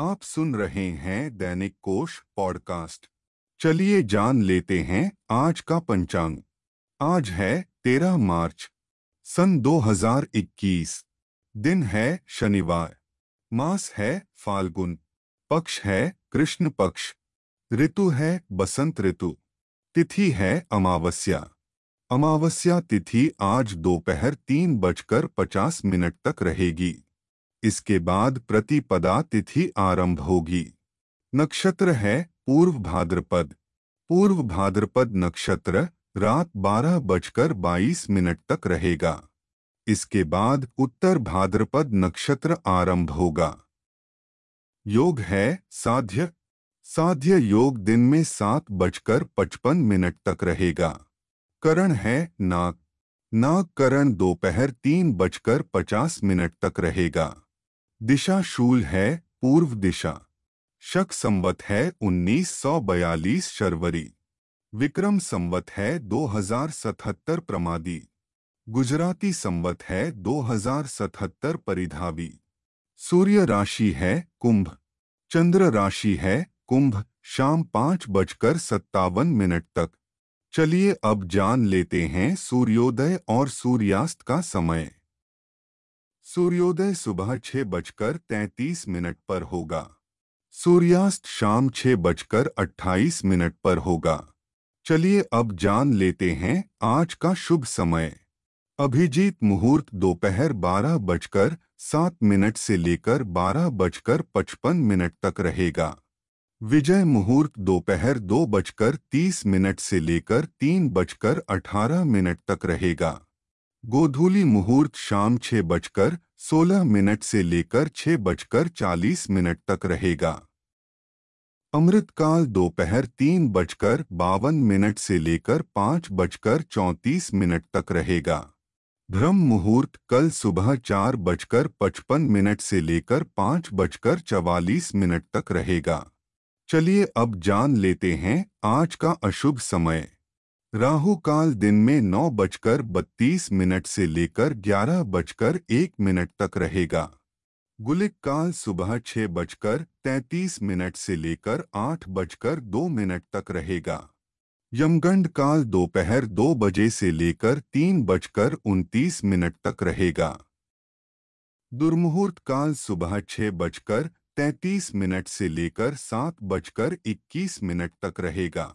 आप सुन रहे हैं दैनिक कोश पॉडकास्ट। चलिए जान लेते हैं आज का पंचांग। आज है तेरह मार्च, सन 2021 दिन है शनिवार, मास है फाल्गुन, पक्ष है कृष्ण पक्ष, ऋतु है बसंत ऋतु, तिथि है अमावस्या। अमावस्या तिथि आज दोपहर तीन बजकर पचास मिनट तक रहेगी। इसके बाद प्रतिपदा तिथि आरंभ होगी। नक्षत्र है पूर्व भाद्रपद। पूर्व भाद्रपद नक्षत्र रात बारह बजकर बाईस मिनट तक रहेगा। इसके बाद उत्तर भाद्रपद नक्षत्र आरंभ होगा। योग है साध्य। साध्य योग दिन में सात बजकर पचपन मिनट तक रहेगा। करण है नाग। नाग करण दोपहर तीन बजकर पचास मिनट तक रहेगा। दिशा शूल है, पूर्व दिशा। शक संवत है 1942 शर्वरी। विक्रम संवत है 2077 प्रमादी। गुजराती संवत है 2077 परिधावी। सूर्य राशि है, कुंभ। चंद्र राशि है, कुंभ, शाम पाँच बजकर सत्तावन मिनट तक। चलिए अब जान लेते हैं सूर्योदय और सूर्यास्त का समय। सूर्योदय सुबह छह बजकर तैंतीस मिनट पर होगा। सूर्यास्त शाम छह बजकर अट्ठाईस मिनट पर होगा। चलिए अब जान लेते हैं आज का शुभ समय। अभिजीत मुहूर्त दोपहर बारह बजकर सात मिनट से लेकर बारह बजकर पचपन मिनट तक रहेगा। विजय मुहूर्त दोपहर दो बजकर तीस मिनट से लेकर तीन बजकर अठारह मिनट तक रहेगा। गोधूली मुहूर्त शाम छह बजकर सोलह मिनट से लेकर छह बजकर चालीस मिनट तक रहेगा। अमृतकाल दोपहर तीन बजकर बावन मिनट से लेकर पाँच बजकर चौंतीस मिनट तक रहेगा। ब्रह्म मुहूर्त कल सुबह चार बजकर पचपन मिनट से लेकर पाँच बजकर चवालीस मिनट तक रहेगा। चलिए अब जान लेते हैं आज का अशुभ समय। राहु काल दिन में नौ बजकर बत्तीस मिनट से लेकर ग्यारह बजकर एक मिनट तक रहेगा। गुलिक काल सुबह छह बजकर तैतीस मिनट से लेकर आठ बजकर दो मिनट तक रहेगा। यमगंड काल दोपहर दो बजे से लेकर तीन बजकर उनतीस मिनट तक रहेगा। दुर्मुहूर्त काल सुबह छह बजकर तैतीस मिनट से लेकर सात बजकर इक्कीस मिनट तक रहेगा।